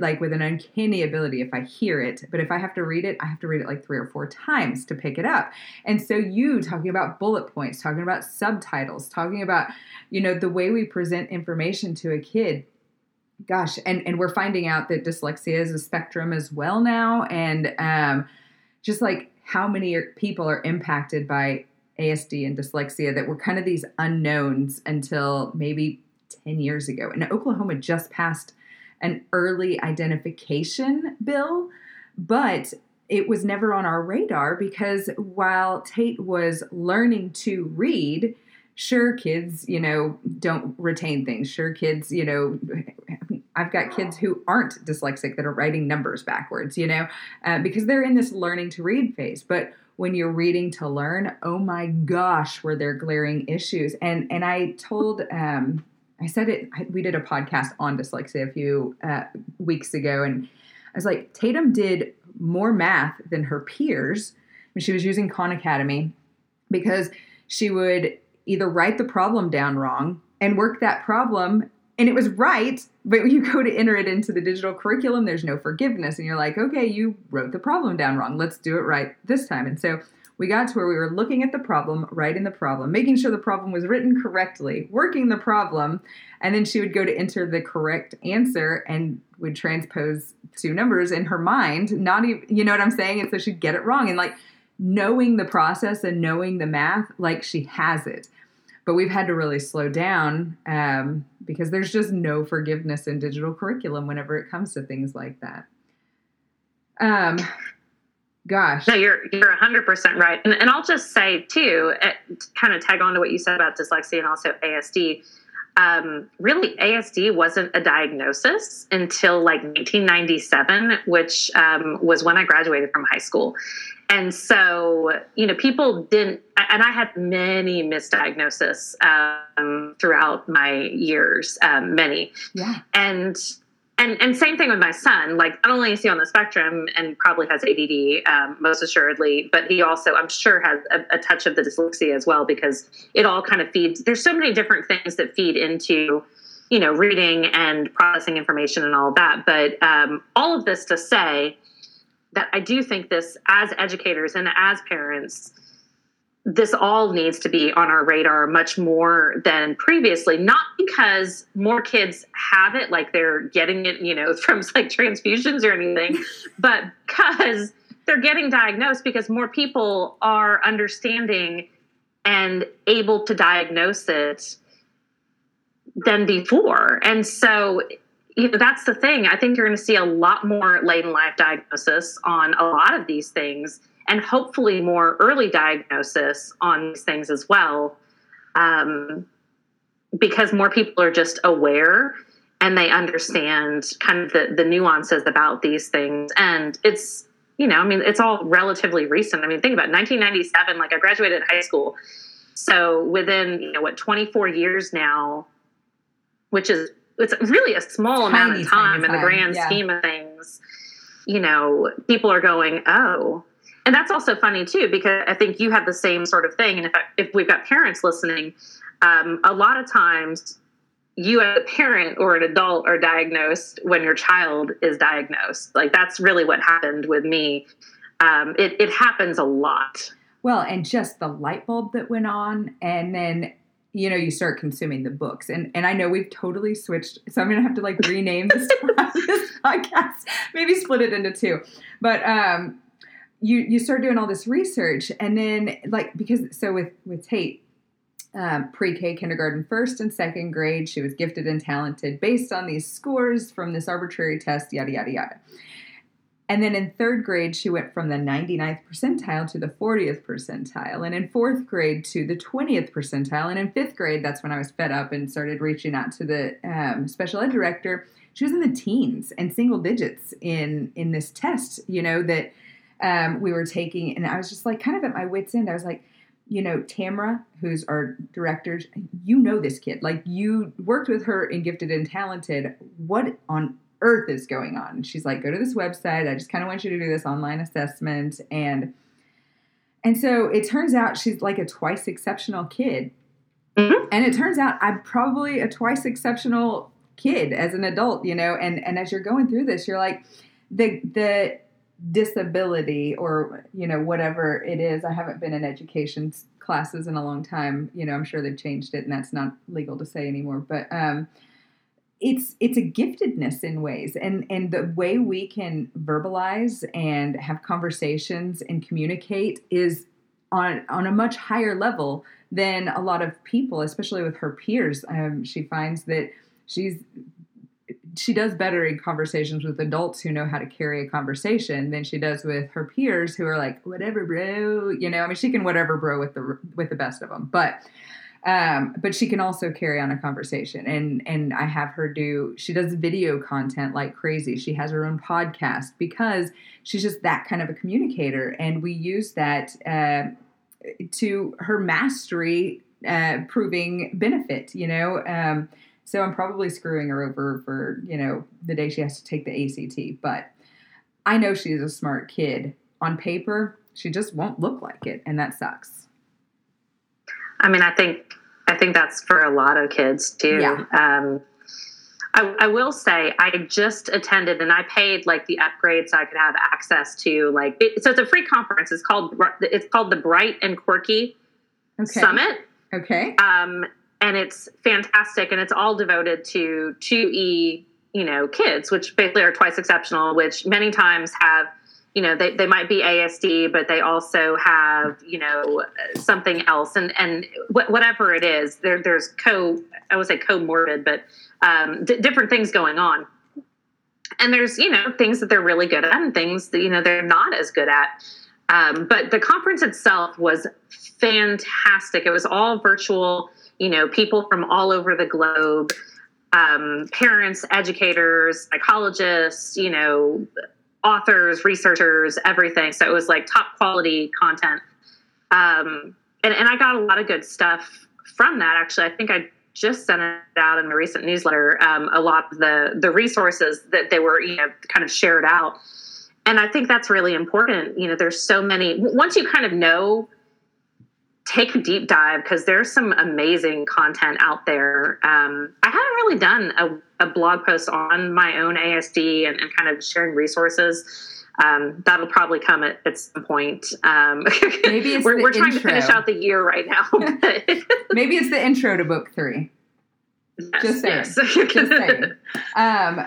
S2: like with an uncanny ability if I hear it, but if I have to read it, I have to read it like three or four times to pick it up. And so you talking about bullet points, talking about subtitles, talking about, you know, the way we present information to a kid. Gosh, and and we're finding out that dyslexia is a spectrum as well now, and um, just like how many people are impacted by ASD and dyslexia that were kind of these unknowns until maybe 10 years ago. And Oklahoma just passed an early identification bill, but it was never on our radar because while Tate was learning to read, sure, kids, you know, don't retain things. Sure, kids, you know, I've got kids who aren't dyslexic that are writing numbers backwards, you know, uh, because they're in this learning to read phase. But when you're reading to learn, oh my gosh, were there glaring issues. And and I told um, I said it, we did a podcast on dyslexia a few uh, weeks ago, and I was like, Tatum did more math than her peers when she was using Khan Academy because she would either write the problem down wrong and work that problem and it was right but you go to enter it into the digital curriculum there's no forgiveness and you're like okay you wrote the problem down wrong let's do it right this time. And so we got to where we were looking at the problem, writing the problem, making sure the problem was written correctly, working the problem, and then she would go to enter the correct answer and would transpose two numbers in her mind, not even, you know what I'm saying? And so she'd get it wrong. And like knowing the process and knowing the math, like she has it. but we've had to really slow down um, because there's just no forgiveness in digital curriculum whenever it comes to things like that. Um, gosh.
S3: No, you're you're 100 percent right, and and I'll just say too, uh, kind of tag on to what you said about dyslexia and also ASD. Um, really, ASD wasn't a diagnosis until like 1997, which um, was when I graduated from high school. And so, you know, people didn't, and I had many misdiagnoses um, throughout my years, um, many.
S2: Yeah.
S3: And and and same thing with my son. Like, not only is he on the spectrum and probably has ADD, um, most assuredly, but he also, I'm sure, has a, a, touch of the dyslexia as well because it all kind of feeds. There's so many different things that feed into, you know, reading and processing information and all that. But um, all of this to say that I do think this, as educators and as parents, this all needs to be on our radar much more than previously not because more kids have it like they're getting it you know from like transfusions or anything but because they're getting diagnosed because more people are understanding and able to diagnose it than before. And so you know that's the thing. I think you're going to see a lot more late in life diagnosis on a lot of these things and hopefully more early diagnosis on these things as well um, because more people are just aware and they understand kind of the, the nuances about these things. And it's you know i mean it's all relatively recent. I mean think about it, 1997 like i graduated high school. So within you know what 24 years now which is it's really a small tiny, amount of time in the grand yeah. scheme of things you know people are going oh and that's also funny too because I think you have the same sort of thing. And if I, if we've got parents listening, um, a lot of times you as a parent or an adult are diagnosed when your child is diagnosed. Like that's really what happened with me. Um, it, it happens a lot.
S2: Well, and just the light bulb that went on, and then you know you start consuming the books and and i know we've totally switched so i'm gonna have to like rename this, podcast maybe split it into two but um you you start doing all this research and then like because so with with Tate um, pre-K kindergarten first and second grade she was gifted and talented based on these scores from this arbitrary test yada yada yada. And then in third grade she went from the 99th percentile to the 40th percentile. And in fourth grade to the 20th percentile. And in fifth grade that's when i was fed up and started reaching out to the um, special ed director. She was in the teens and single digits in in this test you know that um, we were taking, and I was just like kind of at my wits' end. I was like, you know, Tamara, who's our director, you know this kid. Like you worked with her in Gifted and Talented. What on earth is going on? And she's like, go to this website. I just kind of want you to do this online assessment. And and so it turns out she's like a twice exceptional kid. Mm-hmm. And it turns out I'm probably a twice exceptional kid as an adult, you know, and and as you're going through this, you're like the the disability or you know whatever it is. I haven't been in education classes in a long time. You know i'm sure they've changed it and that's not legal to say anymore but um it's it's a giftedness in ways. And and the way we can verbalize and have conversations and communicate is on on a much higher level than a lot of people especially with her peers. Um, she finds that she's she does better in conversations with adults who know how to carry a conversation than she does with her peers who are like whatever bro you know? I mean she can whatever bro with the with the best of them but um, but she can also carry on a conversation. And and i have her do she does video content like crazy. She has her own podcast because she's just that kind of a communicator. And we use that uh, to her mastery uh, proving benefit you know? Um, so I'm probably screwing her over for, you know, the day she has to take the ACT. But I know she's a smart kid. On paper, she just won't look like it, and that sucks.
S3: I mean, I think I think that's for a lot of kids too. Yeah. Um, I, I, will say I just attended and I paid like the upgrade so I could have access to like it, so it's a free conference. It's called it's called the Bright and Quirky okay. Summit.
S2: Okay.
S3: Um, and it's fantastic and it's all devoted to 2e you know kids which basically are twice exceptional which many times have you know they, they might be asd but they also have you know something else. And and wh- whatever it is there there's co i would say comorbid but um, d- different things going on. And there's you know things that they're really good at and things that you know they're not as good at. Um, but the conference itself was fantastic. It was all virtual you know people from all over the globe um, parents educators psychologists you know authors, researchers, everything. So it was like top quality content. Um, and, and I got a lot of good stuff from that. Actually, I think I just sent it out in a recent newsletter. Um, a lot of the the resources that they were, you know, kind of shared out. And I think that's really important. You know, there's so many. Once you kind of know take a deep dive because there's some amazing content out there. Um, I haven't really done a, a, blog post on my own ASD and, and kind of sharing resources. Um, that'll probably come at, at some point. Um,
S2: Maybe it's
S3: we're, we're trying
S2: intro.
S3: to finish out the year right now.
S2: Maybe it's the intro to book three.
S3: Yes,
S2: Just saying.
S3: yes.
S2: Just saying. Um,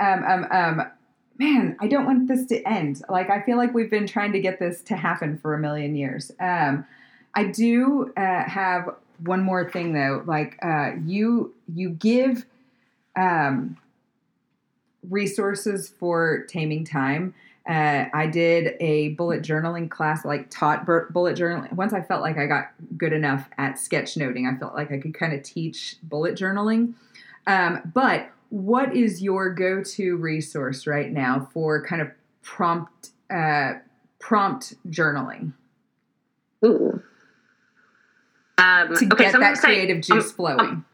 S2: um, um, um, man, I don't want this to end. Like, I feel like we've been trying to get this to happen for a million years. Um, I do uh, have one more thing though. Like uh, you, you give um, resources for taming time. Uh, I did a bullet journaling class, like taught bullet journaling. Once I felt like I got good enough at sketchnoting, I felt like I could kind of teach bullet journaling. Um, but what is your go-to resource right now for kind of prompt uh, prompt journaling?
S3: Ooh. Um,
S2: to
S3: okay,
S2: get
S3: so
S2: that
S3: say,
S2: creative juice
S3: um,
S2: flowing.
S3: Um,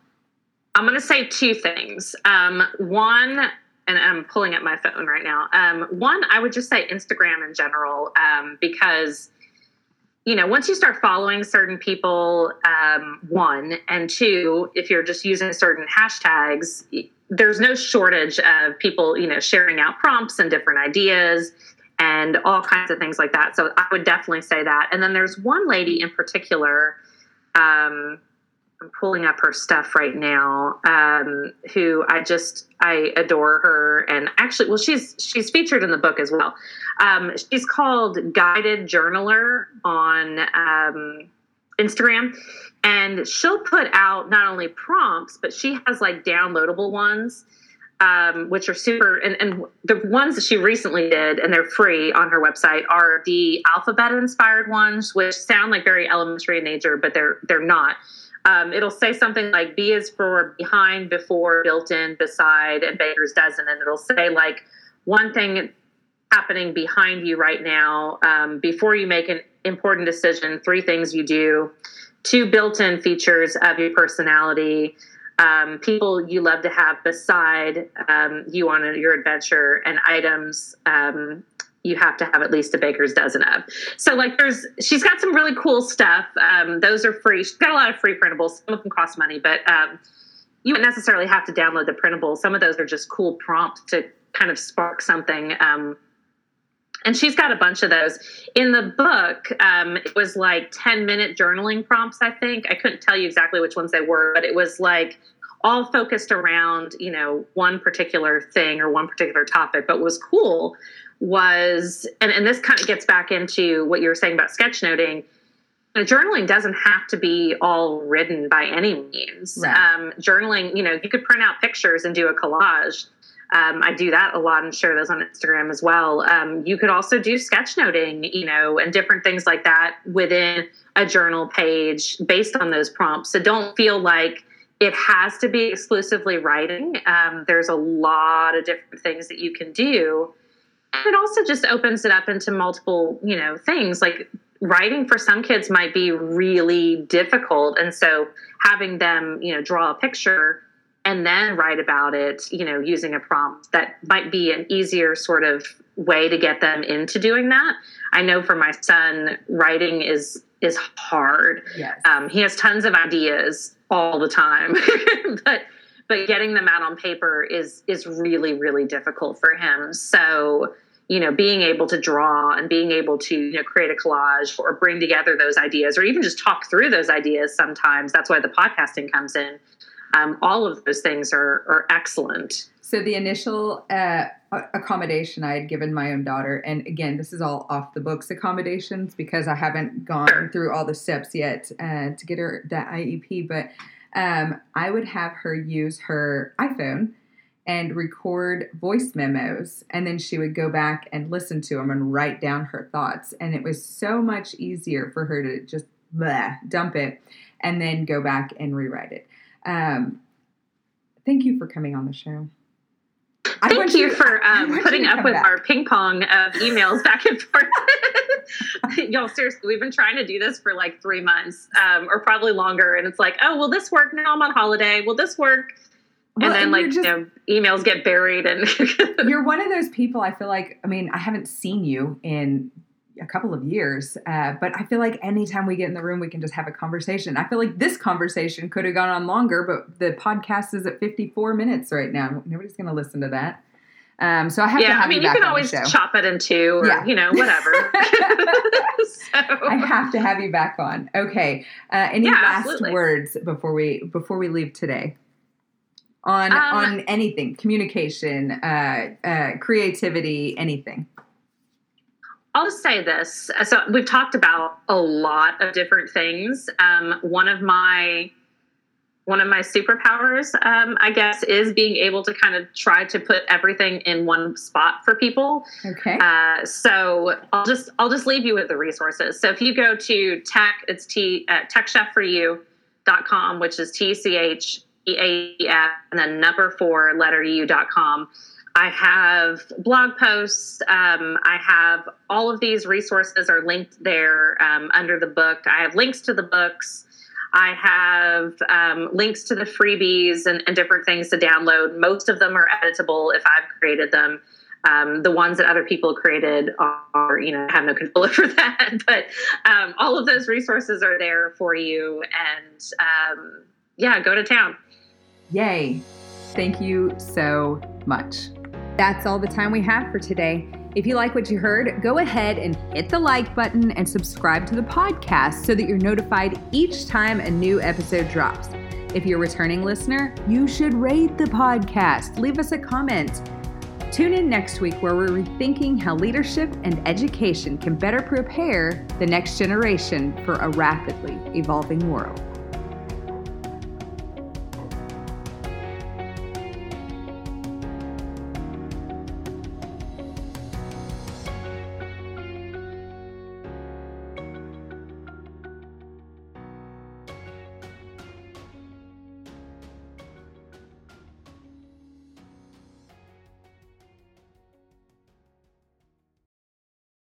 S3: I'm going to say two things. Um, one, and I'm pulling up my phone right now. Um, one, I would just say Instagram in general, um, because you know once you start following certain people, um, one and two, if you're just using certain hashtags, there's no shortage of people you know sharing out prompts and different ideas and all kinds of things like that. So I would definitely say that. And then there's one lady in particular um, I'm pulling up her stuff right now. Um, who I just I adore her, and actually, well, she's she's featured in the book as well. Um, she's called Guided Journaler on um, Instagram, and she'll put out not only prompts, but she has like downloadable ones. Um, which are super and, and the ones that she recently did and they're free on her website are the alphabet inspired ones which sound like very elementary in nature but they're they're not. Um, it'll say something like b is for behind before built in beside and baker's dozen and it'll say like one thing happening behind you right now um, before you make an important decision three things you do two built-in features of your personality um, people you love to have beside um, you on your adventure and items um, you have to have at least a baker's dozen of. So like there's she's got some really cool stuff. Um, those are free. She's got a lot of free printables. Some of them cost money, but um, you don't necessarily have to download the printables. Some of those are just cool prompts to kind of spark something. Um, and she's got a bunch of those. In the book um, it was like 10 minute journaling prompts i think. I couldn't tell you exactly which ones they were but it was like all focused around you know one particular thing or one particular topic. But what was cool was and, and this kind of gets back into what you were saying about sketchnoting journaling doesn't have to be all written by any means.
S2: Right.
S3: um, journaling you know you could print out pictures and do a collage um, I do that a lot and share those on Instagram as well. Um, you could also do sketchnoting, you know, and different things like that within a journal page based on those prompts. So don't feel like it has to be exclusively writing. Um, there's a lot of different things that you can do. And it also just opens it up into multiple, you know, things like writing for some kids might be really difficult. And so having them, you know, draw a picture and then write about it, you know, using a prompt that might be an easier sort of way to get them into doing that. I know for my son, writing is is hard.
S2: Yes.
S3: Um, he has tons of ideas all the time, but but getting them out on paper is is really really difficult for him. So you know, being able to draw and being able to you know create a collage or bring together those ideas, or even just talk through those ideas. Sometimes that's why the podcasting comes in Um, all of those things are, are excellent.
S2: So the initial uh, accommodation I had given my own daughter, and again, this is all off the books accommodations because I haven't gone through all the steps yet uh, to get her that IEP. But um, I would have her use her iPhone and record voice memos, and then she would go back and listen to them and write down her thoughts. And it was so much easier for her to just dump it and then go back and rewrite it. Um, thank you for coming on the show. I
S3: Thank you for um, putting up with
S2: back.
S3: our ping pong of emails back and forth. Y'all, seriously, we've been trying to do this for like three months um, or probably longer. And it's like, oh, will this work? Now I'm on holiday. Will this work?
S2: Well,
S3: and then,
S2: and
S3: like,
S2: just-
S3: you know, emails get buried. And
S2: You're one of those people. I feel like. I mean, I haven't seen you in a couple of years, uh, but I feel like anytime we get in the room, we can just have a conversation. I feel like this conversation could have gone on longer, but the podcast is at 54 minutes right now. Nobody's going to listen to that. Um, so I have to have you back on.
S3: yeah, I mean,
S2: you
S3: you can always chop it in two or,
S2: Yeah.
S3: you know, whatever. so,
S2: I have to have you back on. Okay. Uh, any
S3: Yeah,
S2: last
S3: absolutely.
S2: words before we before we leave today? On
S3: Um,
S2: on anything, communication, uh, uh, creativity, anything.
S3: I'll just say this. So we've talked about a lot of different things. Um, one of my one of my superpowers, um, I guess, is being able to kind of try to put everything in one spot for people.
S2: Okay.
S3: Uh, so I'll just I'll just leave you with the resources. So if you go to tech, it's t uh, techchef4u.com, which is t c h e a e f and then number four letter u dot com. I have blog posts. Um, I have all of these resources are linked there um, under the book. I have links to the books. I have um, links to the freebies and, and different things to download. Most of them are editable if I've created them. Um, the ones that other people created are, you know, I have no control over that. But um, all of those resources are there for you. And um, yeah, go to town.
S2: Yay. Thank you so much. That's all the time we have for today. If you like what you heard, go ahead and hit the like button and subscribe to the podcast so that you're notified each time a new episode drops. If you're a returning listener, you should rate the podcast. Leave us a comment. Tune in next week where we're rethinking how leadership and education can better prepare the next generation for a rapidly evolving world.